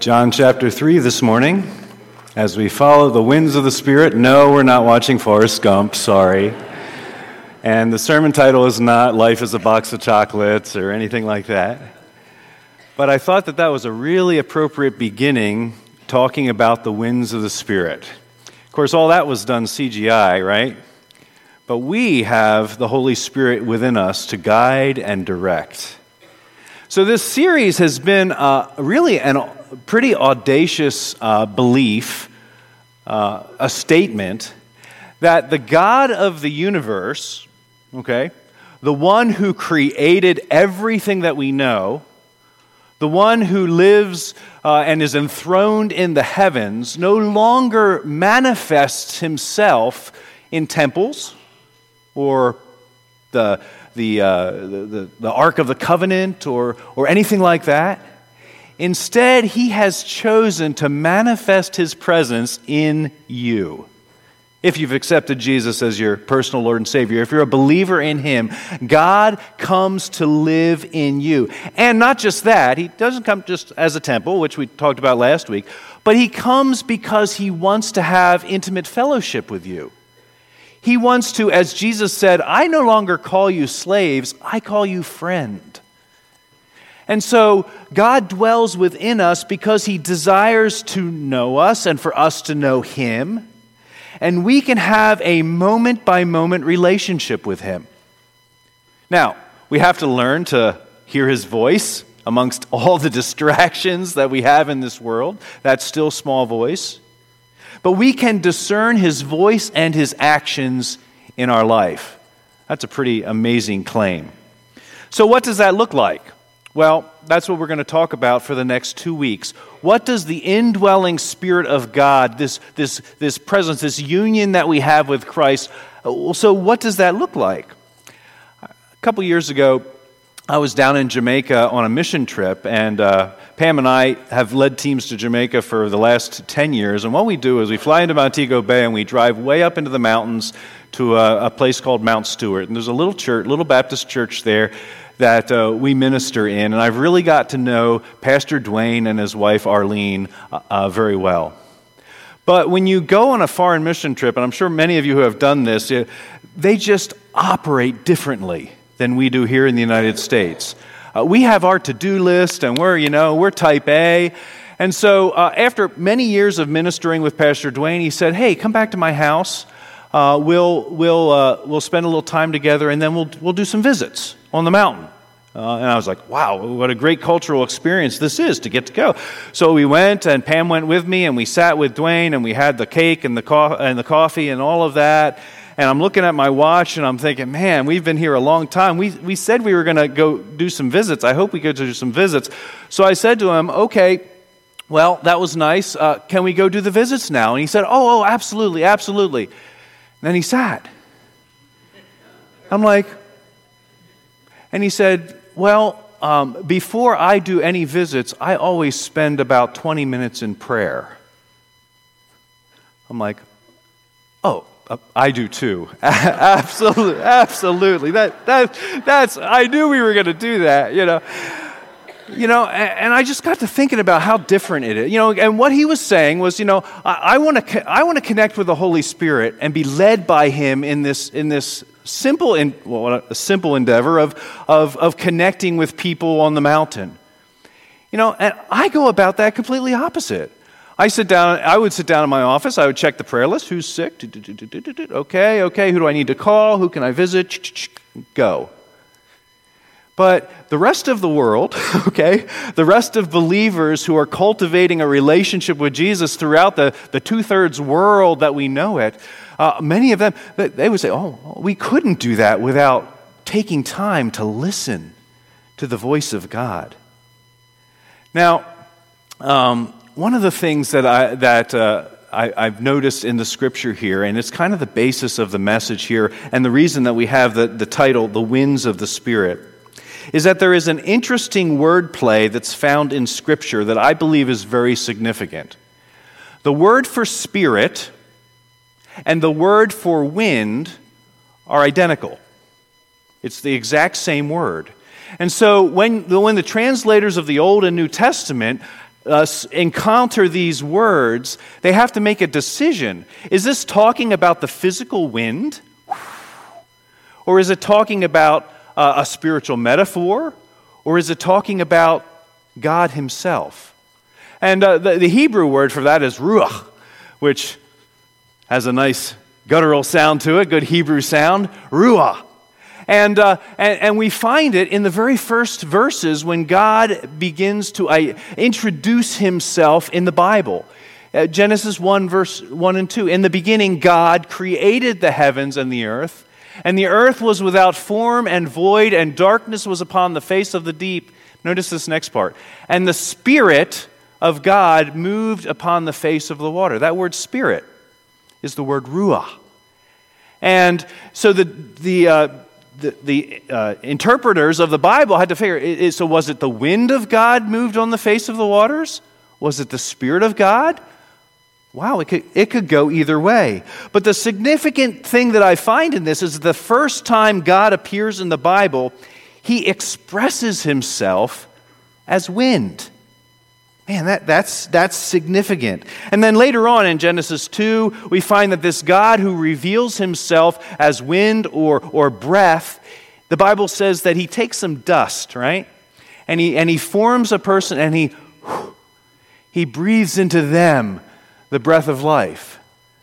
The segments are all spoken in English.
John chapter 3 this morning as we follow the winds of the Spirit. No, we're not watching Forrest Gump, sorry. And the sermon title is not Life is a Box of Chocolates or anything like that. But I thought that that was a really appropriate beginning talking about the winds of the Spirit. Of course, all that was done CGI, right? But we have the Holy Spirit within us to guide and direct. So, this series has been uh, really a pretty audacious uh, belief, uh, a statement that the God of the universe, okay, the one who created everything that we know, the one who lives uh, and is enthroned in the heavens, no longer manifests himself in temples or the the, uh, the, the, the Ark of the Covenant or, or anything like that. Instead, he has chosen to manifest his presence in you. If you've accepted Jesus as your personal Lord and Savior, if you're a believer in him, God comes to live in you. And not just that, he doesn't come just as a temple, which we talked about last week, but he comes because he wants to have intimate fellowship with you. He wants to, as Jesus said, I no longer call you slaves, I call you friend. And so God dwells within us because he desires to know us and for us to know him. And we can have a moment by moment relationship with him. Now, we have to learn to hear his voice amongst all the distractions that we have in this world, that still small voice but we can discern his voice and his actions in our life. That's a pretty amazing claim. So, what does that look like? Well, that's what we're going to talk about for the next two weeks. What does the indwelling Spirit of God, this, this, this presence, this union that we have with Christ, so what does that look like? A couple years ago, I was down in Jamaica on a mission trip, and uh, Pam and I have led teams to Jamaica for the last 10 years. And what we do is we fly into Montego Bay and we drive way up into the mountains to a, a place called Mount Stewart. And there's a little church, little Baptist church there that uh, we minister in. And I've really got to know Pastor Dwayne and his wife Arlene uh, uh very well. But when you go on a foreign mission trip, and I'm sure many of you who have done this, they just operate differently than we do here in the United States. Uh, we have our to do list, and we're, you know, we're type A. And so, uh, after many years of ministering with Pastor Dwayne, he said, Hey, come back to my house. Uh, we'll, we'll, uh, we'll spend a little time together, and then we'll, we'll do some visits on the mountain. Uh, and I was like, wow, what a great cultural experience this is to get to go. So we went, and Pam went with me, and we sat with Dwayne, and we had the cake and the, co- and the coffee and all of that and I'm looking at my watch and I'm thinking, man, we've been here a long time. We, we said we were going to go do some visits. I hope we get to do some visits. So I said to him, okay, well, that was nice. Uh, can we go do the visits now? And he said, oh, oh, absolutely, absolutely. And then he sat. I'm like, and he said, well, um, before I do any visits, I always spend about 20 minutes in prayer. I'm like, oh, uh, I do too. absolutely, absolutely. That, that, that's, I knew we were going to do that, you know. You know, and, I just got to thinking about how different it is. You know, and what he was saying was, you know, I, I want to, I want to connect with the Holy Spirit and be led by Him in this, in this simple, in, well, a simple endeavor of, of, of connecting with people on the mountain. You know, and I go about that completely opposite. I sit down, I would sit down in my office, I would check the prayer list. Who's sick? Okay, okay, who do I need to call? Who can I visit? Go. But the rest of the world, okay, the rest of believers who are cultivating a relationship with Jesus throughout the, the two thirds world that we know it, uh, many of them, they would say, oh, we couldn't do that without taking time to listen to the voice of God. Now, um, one of the things that, I, that uh, I, have noticed in the scripture here, and it's kind of the basis of the message here, and the reason that we have the, the title, The Winds of the Spirit, is that there is an interesting wordplay that's found in scripture that I believe is very significant. The word for spirit and the word for wind are identical, it's the exact same word. And so when, when the translators of the Old and New Testament uh, encounter these words, they have to make a decision. Is this talking about the physical wind? Or is it talking about uh, a spiritual metaphor? Or is it talking about God Himself? And uh, the, the, Hebrew word for that is ruach, which has a nice guttural sound to it, good Hebrew sound, ruah. And, uh, and, and, we find it in the very first verses when God begins to uh, introduce himself in the Bible. Uh, Genesis 1, verse 1 and 2. In the beginning, God created the heavens and the earth, and the earth was without form and void, and darkness was upon the face of the deep. Notice this next part. And the Spirit of God moved upon the face of the water. That word spirit is the word ruah. And so the, the, uh, the, the uh, interpreters of the Bible had to figure it, so, was it the wind of God moved on the face of the waters? Was it the Spirit of God? Wow, it could, it could go either way. But the significant thing that I find in this is the first time God appears in the Bible, he expresses himself as wind. Man, that, that's, that's significant. And then later on in Genesis 2, we find that this God who reveals himself as wind or, or breath, the Bible says that he takes some dust, right? And he, and he forms a person and he, he breathes into them the breath of life.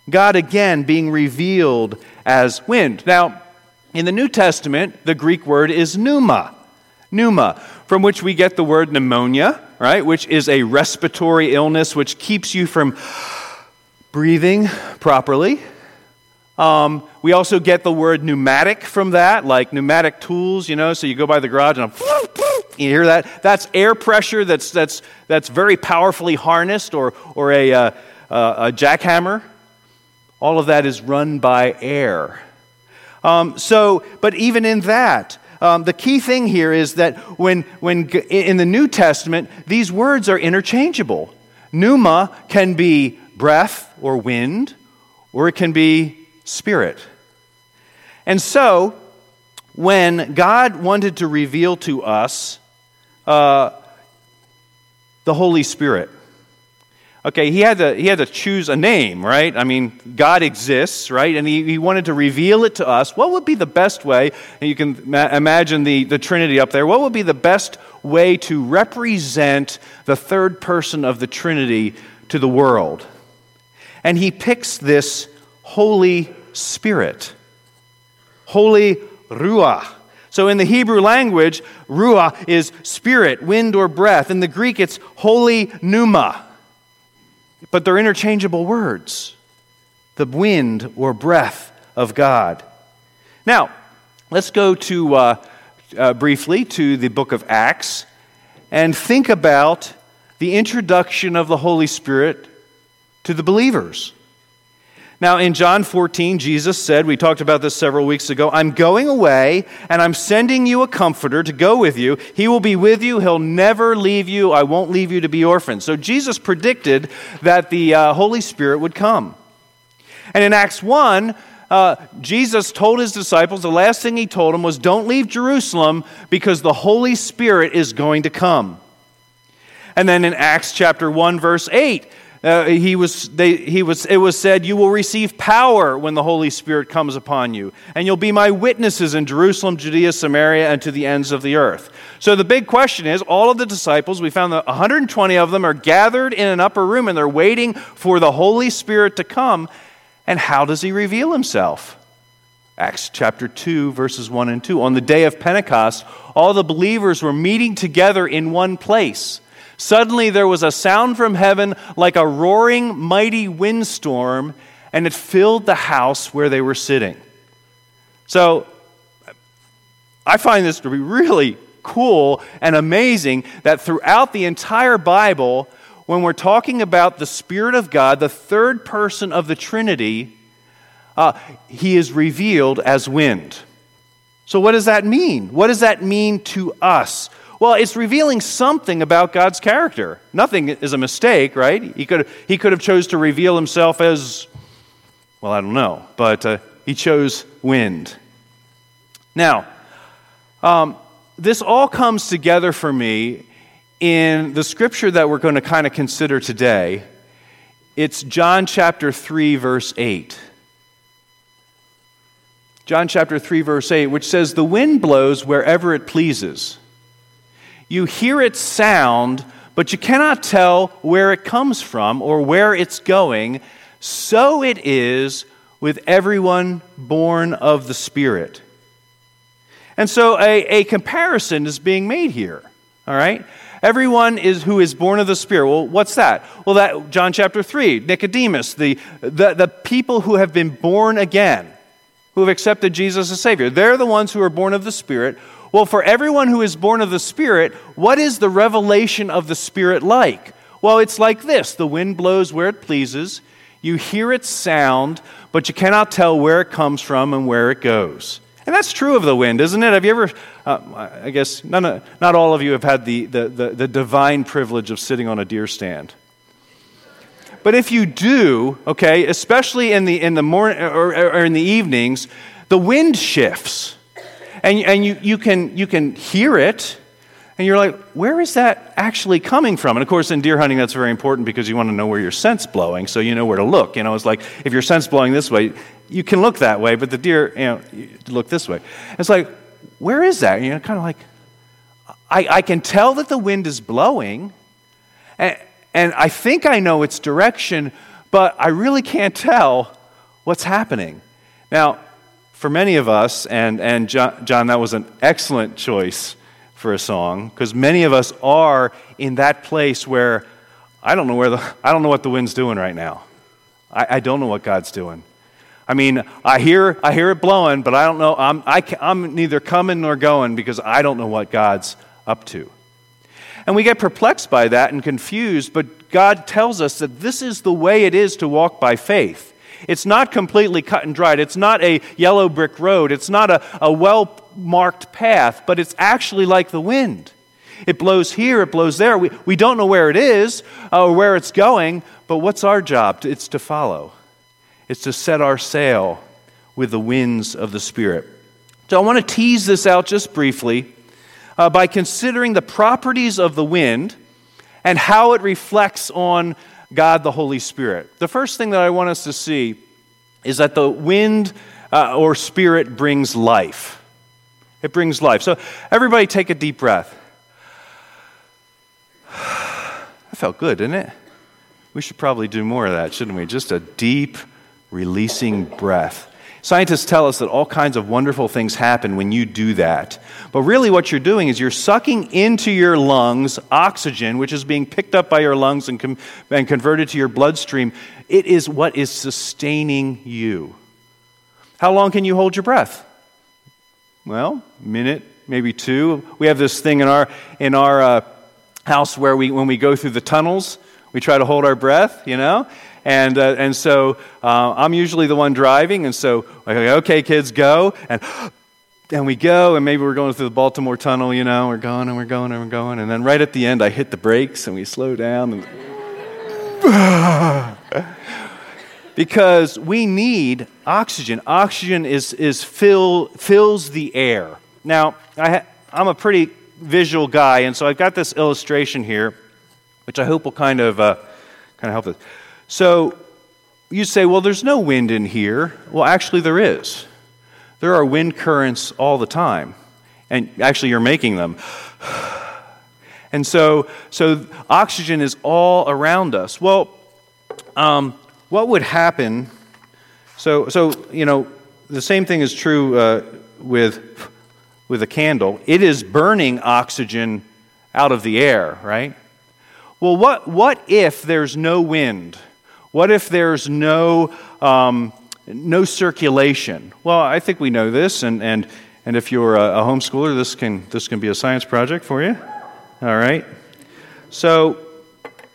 God again being revealed as wind. Now, in the New Testament, the Greek word is pneuma. Pneuma, from which we get the word pneumonia right? Which is a respiratory illness which keeps you from breathing properly. Um, we also get the word pneumatic from that, like pneumatic tools, you know, so you go by the garage and you hear that? That's air pressure that's, that's, that's very powerfully harnessed, or, or a, uh, uh, a jackhammer. All of that is run by air. Um, so, but even in that, um, the key thing here is that when, when in the New Testament, these words are interchangeable. Pneuma can be breath or wind, or it can be spirit. And so, when God wanted to reveal to us uh, the Holy Spirit, Okay, he had to, he had to choose a name, right? I mean, God exists, right? And he, he wanted to reveal it to us. What would be the best way? And you can ma- imagine the, the Trinity up there. What would be the best way to represent the third person of the Trinity to the world? And he picks this Holy Spirit, Holy Ruah. So in the Hebrew language, Ruah is spirit, wind, or breath. In the Greek, it's Holy Pneuma but they're interchangeable words the wind or breath of God. Now, let's go to uh, uh, briefly to the book of Acts and think about the introduction of the Holy Spirit to the believers. Now, in John 14, Jesus said, we talked about this several weeks ago, I'm going away and I'm sending you a comforter to go with you. He will be with you. He'll never leave you. I won't leave you to be orphans. So Jesus predicted that the uh, Holy Spirit would come. And in Acts 1, uh, Jesus told his disciples, the last thing he told them was, Don't leave Jerusalem because the Holy Spirit is going to come. And then in Acts chapter 1, verse 8, uh, he was, they, he was, it was said, You will receive power when the Holy Spirit comes upon you, and you'll be my witnesses in Jerusalem, Judea, Samaria, and to the ends of the earth. So the big question is all of the disciples, we found that 120 of them are gathered in an upper room and they're waiting for the Holy Spirit to come. And how does he reveal himself? Acts chapter 2, verses 1 and 2. On the day of Pentecost, all the believers were meeting together in one place. Suddenly there was a sound from heaven like a roaring, mighty windstorm, and it filled the house where they were sitting. So I find this to be really cool and amazing that throughout the entire Bible, when we're talking about the Spirit of God, the third person of the Trinity, uh, he is revealed as wind. So, what does that mean? What does that mean to us? Well, it's revealing something about God's character. Nothing is a mistake, right? He could, he could have chose to reveal himself as, well, I don't know, but uh, he chose wind. Now, um, this all comes together for me in the scripture that we're going to kind of consider today, it's John chapter 3, verse 8. John chapter 3, verse 8, which says, The wind blows wherever it pleases. You hear its sound, but you cannot tell where it comes from or where it's going. So it is with everyone born of the Spirit. And so a, a comparison is being made here, all right? Everyone is who is born of the Spirit. Well, what's that? Well, that John chapter 3, Nicodemus, the, the, the people who have been born again, who have accepted Jesus as Savior. They're the ones who are born of the Spirit. Well, for everyone who is born of the Spirit, what is the revelation of the Spirit like? Well, it's like this the wind blows where it pleases, you hear its sound, but you cannot tell where it comes from and where it goes. And that's true of the wind, isn't it? Have you ever, uh, I guess, none of, not all of you have had the, the, the, the divine privilege of sitting on a deer stand. But if you do, okay, especially in the, in the morning or, or in the evenings, the wind shifts. And, and you, you, can, you can hear it, and you're like, where is that actually coming from? And of course, in deer hunting, that's very important because you want to know where your scent's blowing, so you know where to look. You know, it's like if your scent's blowing this way, you can look that way, but the deer, you know, look this way. It's like, where is that? You know, kind of like, I, I can tell that the wind is blowing, and, and I think I know its direction, but I really can't tell what's happening. Now, for many of us, and, and John, John that was an excellent choice for a song, because many of us are in that place where I don't know where the I don't know what the wind's doing right now. I, I don't know what God's doing. I mean, I hear, I hear it blowing, but I don't know. I'm, I, I'm neither coming nor going because I don't know what God's up to. And we get perplexed by that and confused, but God tells us that this is the way it is to walk by faith. It's not completely cut and dried. It's not a yellow brick road. It's not a, a well marked path, but it's actually like the wind. It blows here, it blows there. We, we don't know where it is uh, or where it's going, but what's our job? It's to follow. It's to set our sail with the winds of the Spirit. So I want to tease this out just briefly uh, by considering the properties of the wind and how it reflects on God the Holy Spirit. The first thing that I want us to see is that the wind uh, or spirit brings life. It brings life. So, everybody take a deep breath. That felt good, didn't it? We should probably do more of that, shouldn't we? Just a deep releasing breath. Scientists tell us that all kinds of wonderful things happen when you do that. But really, what you're doing is you're sucking into your lungs oxygen, which is being picked up by your lungs and, com- and converted to your bloodstream. It is what is sustaining you. How long can you hold your breath? Well, minute, maybe two. We have this thing in our, in our uh, house where we, when we go through the tunnels, we try to hold our breath, you know? And, uh, and so uh, I'm usually the one driving, and so I go, okay, kids, go. And, and we go, and maybe we're going through the Baltimore Tunnel, you know, we're going and we're going and we're going. And then right at the end, I hit the brakes and we slow down. And because we need oxygen. Oxygen is, is fill, fills the air. Now, I ha- I'm a pretty visual guy, and so I've got this illustration here, which I hope will kind of, uh, kind of help us. So you say, well, there's no wind in here. Well, actually, there is. There are wind currents all the time. And actually, you're making them. And so, so oxygen is all around us. Well, um, what would happen? So, so you know, the same thing is true uh, with with a candle. It is burning oxygen out of the air, right? Well, what what if there's no wind? What if there's no, um, no circulation? Well, I think we know this, and, and, and if you're a, a homeschooler, this can, this can be a science project for you. All right? So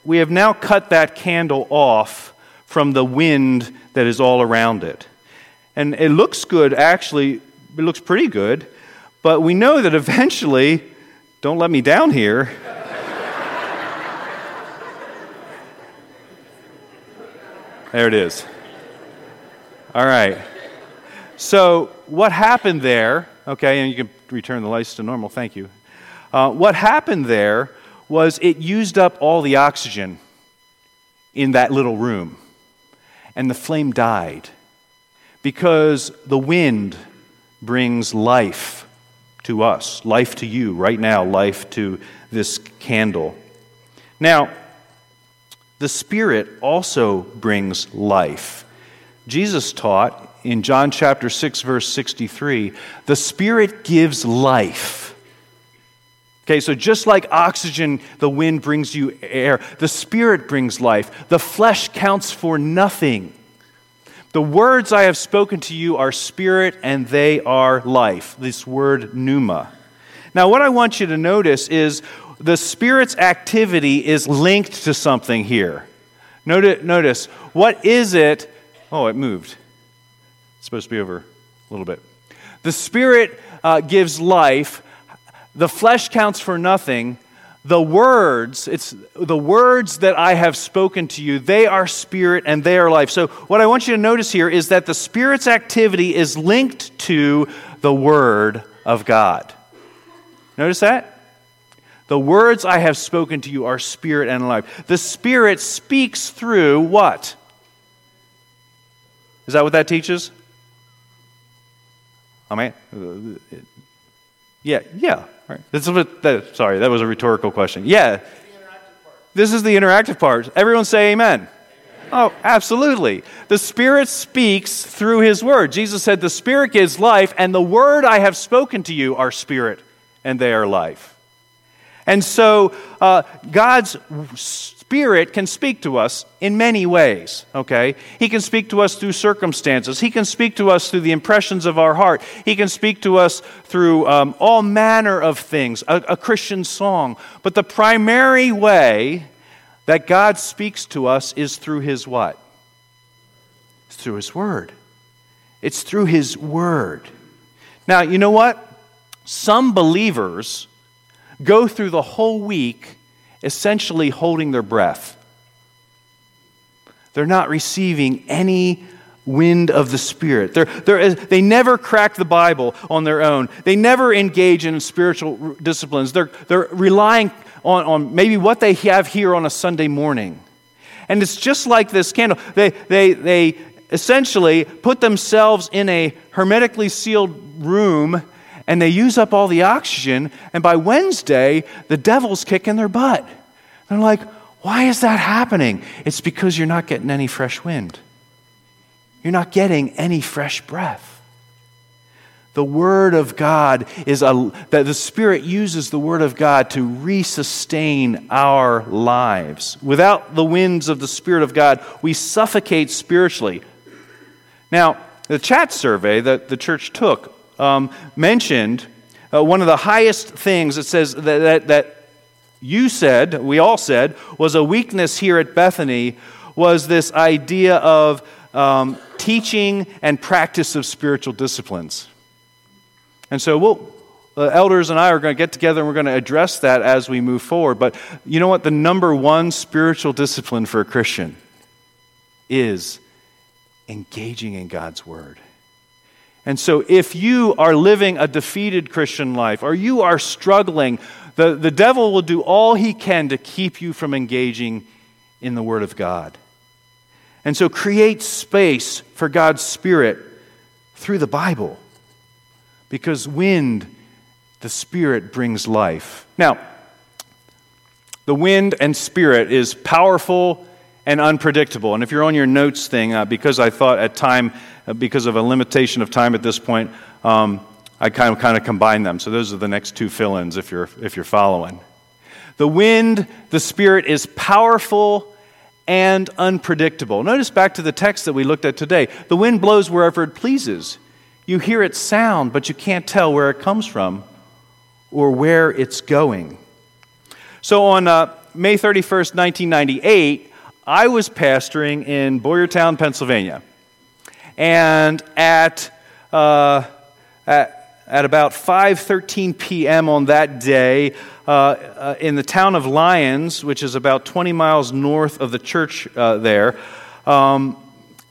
we have now cut that candle off from the wind that is all around it. And it looks good, actually, it looks pretty good, but we know that eventually, don't let me down here. There it is. All right. So, what happened there, okay, and you can return the lights to normal, thank you. Uh, what happened there was it used up all the oxygen in that little room, and the flame died because the wind brings life to us, life to you right now, life to this candle. Now, the Spirit also brings life. Jesus taught in John chapter 6, verse 63 the Spirit gives life. Okay, so just like oxygen, the wind brings you air, the Spirit brings life. The flesh counts for nothing. The words I have spoken to you are spirit and they are life. This word pneuma. Now, what I want you to notice is the Spirit's activity is linked to something here. Notice, notice what is it? Oh, it moved. It's supposed to be over a little bit. The Spirit uh, gives life, the flesh counts for nothing. The words, it's the words that I have spoken to you, they are spirit and they are life. So, what I want you to notice here is that the Spirit's activity is linked to the Word of God. Notice that? The words I have spoken to you are spirit and life. The Spirit speaks through what? Is that what that teaches? I mean, yeah, yeah. Right. That's a bit, that, sorry, that was a rhetorical question. Yeah. This is the interactive part. Everyone say amen. amen. Oh, absolutely. The Spirit speaks through His Word. Jesus said, The Spirit gives life, and the Word I have spoken to you are spirit, and they are life. And so uh, God's Spirit can speak to us in many ways, okay? He can speak to us through circumstances. He can speak to us through the impressions of our heart. He can speak to us through um, all manner of things, a, a Christian song. But the primary way that God speaks to us is through His what? It's through His Word. It's through His Word. Now, you know what? Some believers go through the whole week essentially holding their breath. They're not receiving any wind of the Spirit. They're, they're, they never crack the Bible on their own. They never engage in spiritual disciplines. They're, they're relying on, on maybe what they have here on a Sunday morning. And it's just like this candle. They, they, they essentially put themselves in a hermetically sealed room and they use up all the oxygen, and by Wednesday, the devil's kicking their butt. They're like, why is that happening? It's because you're not getting any fresh wind. You're not getting any fresh breath. The Word of God is a, that the Spirit uses the Word of God to resustain our lives. Without the winds of the Spirit of God, we suffocate spiritually. Now, the chat survey that the church took um, mentioned uh, one of the highest things that says that, that, that you said, we all said, was a weakness here at Bethany was this idea of um, teaching and practice of spiritual disciplines. And so we'll, the elders and I are going to get together and we're going to address that as we move forward. But you know what? The number one spiritual discipline for a Christian is engaging in God's Word. And so, if you are living a defeated Christian life or you are struggling, the, the devil will do all he can to keep you from engaging in the Word of God. And so, create space for God's Spirit through the Bible. Because wind, the Spirit brings life. Now, the wind and Spirit is powerful and unpredictable. And if you're on your notes thing, uh, because I thought at time, because of a limitation of time at this point, um, I kind of, kind of combine them. So those are the next two fill ins if you're, if you're following. The wind, the Spirit, is powerful and unpredictable. Notice back to the text that we looked at today. The wind blows wherever it pleases. You hear its sound, but you can't tell where it comes from or where it's going. So on uh, May 31st, 1998, I was pastoring in Boyertown, Pennsylvania. And at, uh, at, at, about 5.13 p.m. on that day, uh, uh, in the town of Lyons, which is about 20 miles north of the church uh, there, um,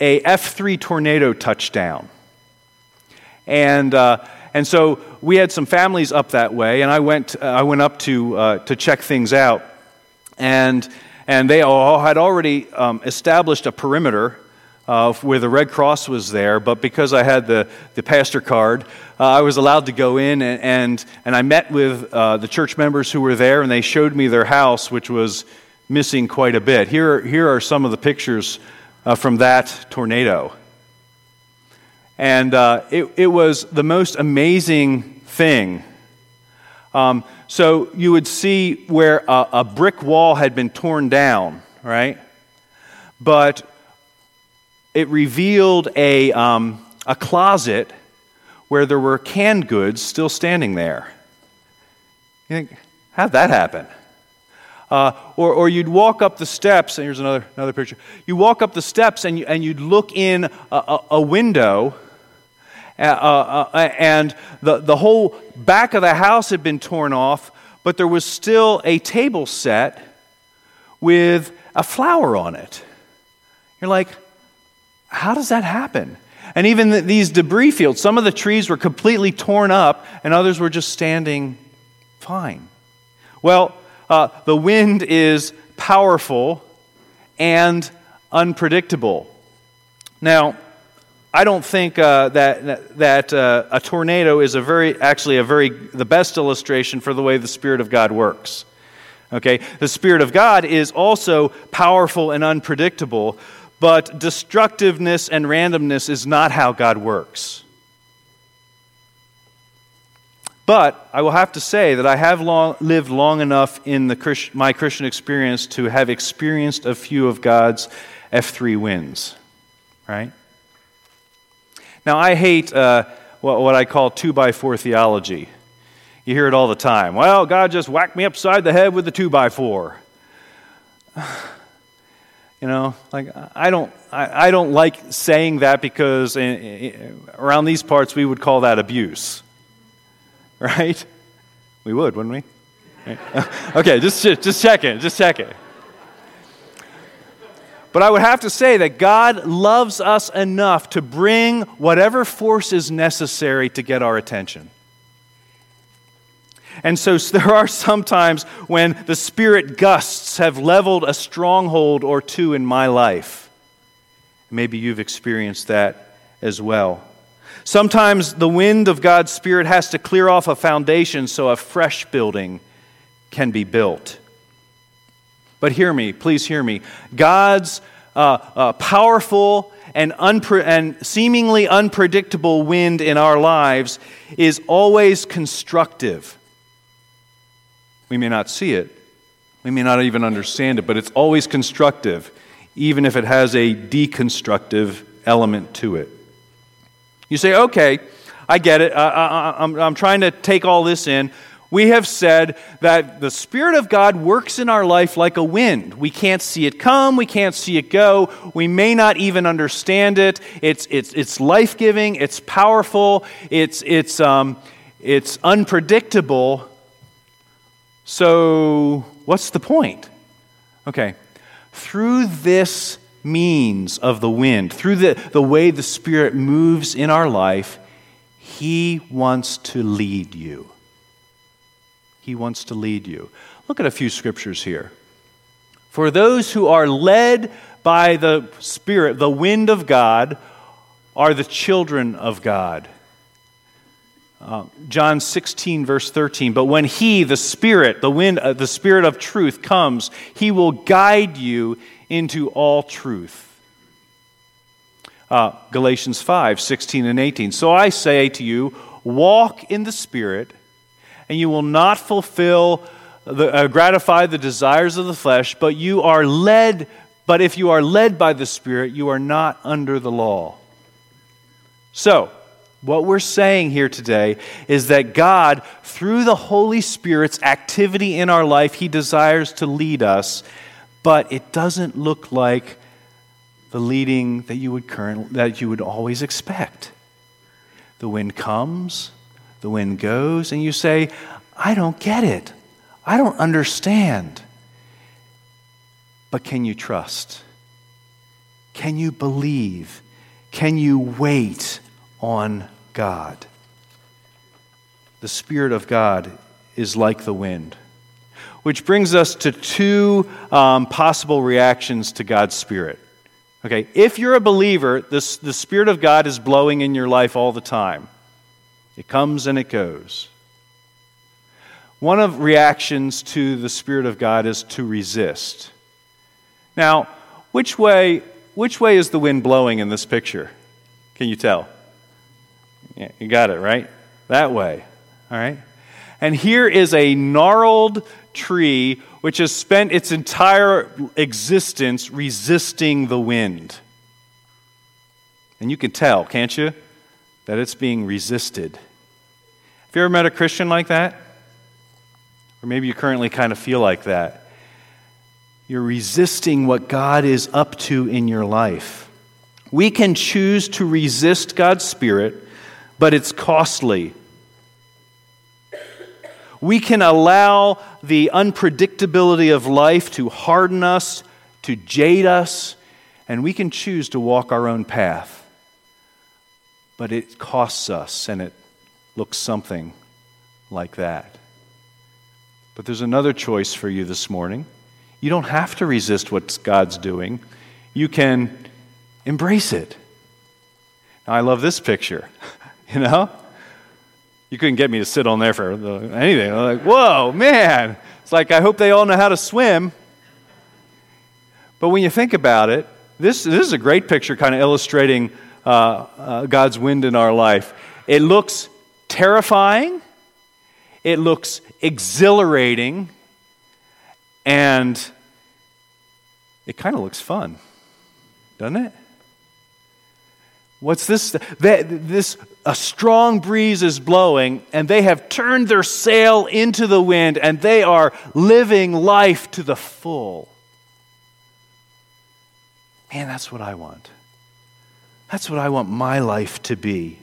a F3 tornado touchdown. And, uh, and so we had some families up that way, and I went, uh, I went up to, uh, to check things out. And, and they all had already um, established a perimeter uh, where the Red Cross was there, but because I had the, the pastor card, uh, I was allowed to go in and, and, and I met with uh, the church members who were there, and they showed me their house, which was missing quite a bit. Here, here are some of the pictures uh, from that tornado. And uh, it, it was the most amazing thing. Um, so you would see where a, a brick wall had been torn down, right? But it revealed a, um, a closet where there were canned goods still standing there. You think, how'd that happen? Uh, or, or you'd walk up the steps, and here's another, another picture. You walk up the steps and, you, and you'd look in a, a, a window, uh, uh, and the, the whole back of the house had been torn off, but there was still a table set with a flower on it. You're like, how does that happen? And even the, these debris fields, some of the trees were completely torn up, and others were just standing fine. Well, uh, the wind is powerful and unpredictable. Now, I don't think uh, that, that uh, a tornado is a very, actually a very, the best illustration for the way the Spirit of God works. Okay? The Spirit of God is also powerful and unpredictable, but destructiveness and randomness is not how God works. But I will have to say that I have long, lived long enough in the my Christian experience to have experienced a few of God's F3 wins, right? Now, I hate uh, what, what I call two by four theology. You hear it all the time. Well, God just whacked me upside the head with a two by four. You know, like I don't, I, I don't like saying that because in, in, around these parts we would call that abuse, right? We would, wouldn't we? Right? okay, just just check it, just check it. But I would have to say that God loves us enough to bring whatever force is necessary to get our attention. And so there are some times when the spirit gusts have leveled a stronghold or two in my life. Maybe you've experienced that as well. Sometimes the wind of God's Spirit has to clear off a foundation so a fresh building can be built. But hear me, please hear me. God's uh, uh, powerful and, unpre- and seemingly unpredictable wind in our lives is always constructive. We may not see it, we may not even understand it, but it's always constructive, even if it has a deconstructive element to it. You say, okay, I get it. I, am trying to take all this in. We have said that the Spirit of God works in our life like a wind. We can't see it come, we can't see it go, we may not even understand it. It's, it's, it's life giving, it's powerful, it's, it's, um, it's unpredictable, so, what's the point? Okay, through this means of the wind, through the, the way the Spirit moves in our life, He wants to lead you. He wants to lead you. Look at a few scriptures here. For those who are led by the Spirit, the wind of God, are the children of God. Uh, John 16, verse 13. But when He, the Spirit, the wind, uh, the Spirit of truth, comes, He will guide you into all truth. Uh, Galatians 5, 16 and 18. So I say to you, walk in the Spirit, and you will not fulfill, the, uh, gratify the desires of the flesh, but you are led, but if you are led by the Spirit, you are not under the law. So, what we're saying here today is that God, through the Holy Spirit's activity in our life, He desires to lead us, but it doesn't look like the leading that you would current, that you would always expect. The wind comes, the wind goes, and you say, I don't get it. I don't understand. But can you trust? Can you believe? Can you wait on God. the Spirit of God is like the wind. Which brings us to two um, possible reactions to God's Spirit. Okay, if you're a believer, this, the Spirit of God is blowing in your life all the time. It comes and it goes. One of reactions to the Spirit of God is to resist. Now, which way, which way is the wind blowing in this picture? Can you tell? Yeah, you got it, right? That way. All right? And here is a gnarled tree which has spent its entire existence resisting the wind. And you can tell, can't you, that it's being resisted. Have you ever met a Christian like that? Or maybe you currently kind of feel like that. You're resisting what God is up to in your life. We can choose to resist God's Spirit, but it's costly. We can allow the unpredictability of life to harden us, to jade us, and we can choose to walk our own path. But it costs us, and it looks something like that. But there's another choice for you this morning. You don't have to resist what God's doing, you can embrace it. Now, I love this picture, you know? You couldn't get me to sit on there for anything. I'm like, whoa, man. It's like, I hope they all know how to swim. But when you think about it, this, this is a great picture kind of illustrating uh, uh, God's wind in our life. It looks terrifying, it looks exhilarating, and it kind of looks fun, doesn't it? What's this? This a strong breeze is blowing, and they have turned their sail into the wind, and they are living life to the full. Man, that's what I want. That's what I want my life to be.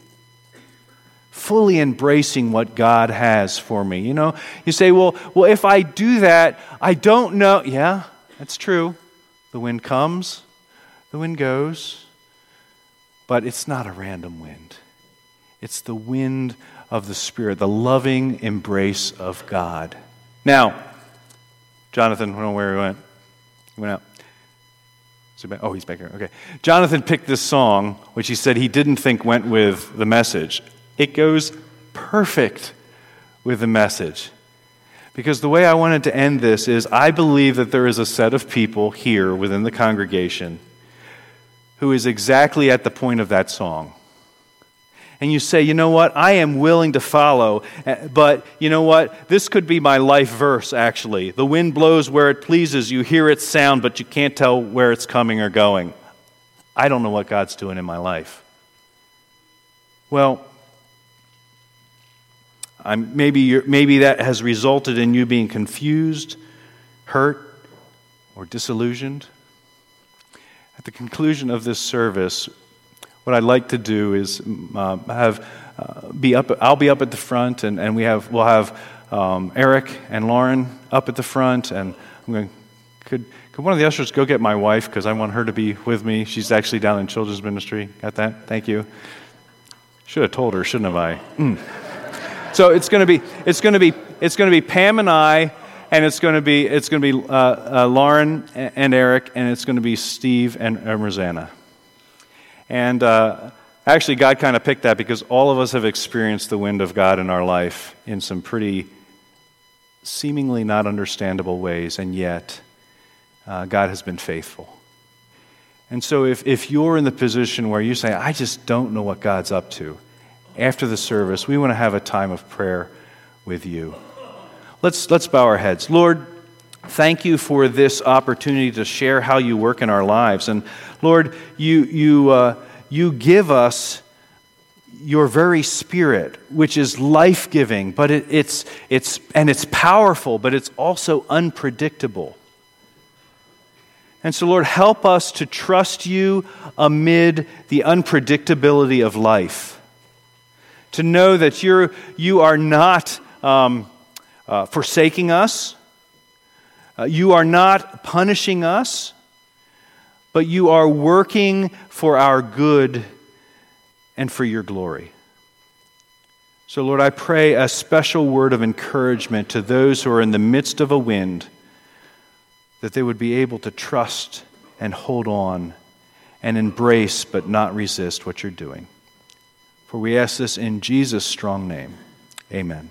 Fully embracing what God has for me. You know, you say, well, well, if I do that, I don't know. Yeah, that's true. The wind comes, the wind goes, but it's not a random wind. It's the wind of the Spirit, the loving embrace of God. Now, Jonathan, I don't know where he went. He went out. He oh, he's back here. Okay. Jonathan picked this song, which he said he didn't think went with the message. It goes perfect with the message. Because the way I wanted to end this is I believe that there is a set of people here within the congregation who is exactly at the point of that song. And you say, you know what, I am willing to follow, eh, but you know what, this could be my life verse actually. The wind blows where it pleases, you hear its sound, but you can't tell where it's coming or going. I don't know what God's doing in my life. Well, I'm, maybe, maybe that has resulted in you being confused, hurt, or disillusioned. At the conclusion of this service, what I'd like to do is uh, have uh, be up. I'll be up at the front, and, and we have we'll have um, Eric and Lauren up at the front, and I'm going. Could could one of the ushers go get my wife because I want her to be with me? She's actually down in children's ministry. Got that? Thank you. Should have told her, shouldn't have I? Mm. So it's going to be it's going to be it's going to be Pam and I, and it's going to be it's going to be uh, uh, Lauren and Eric, and it's going to be Steve and uh, Rosanna. And uh, actually, God kind of picked that because all of us have experienced the wind of God in our life in some pretty seemingly not understandable ways, and yet uh, God has been faithful. And so, if, if you're in the position where you say, I just don't know what God's up to, after the service, we want to have a time of prayer with you. Let's, let's bow our heads. Lord, thank you for this opportunity to share how you work in our lives. And Lord, you, you, uh, you give us your very spirit, which is life giving, but it, it's, it's, and it's powerful, but it's also unpredictable. And so, Lord, help us to trust you amid the unpredictability of life to know that you're, you are not um, uh, forsaking us, uh, you are not punishing us, but you are working for our good and for your glory. So, Lord, I pray a special word of encouragement to those who are in the midst of a wind, that they would be able to trust and hold on and embrace but not resist what you're doing. For we ask this in Jesus' strong name. Amen.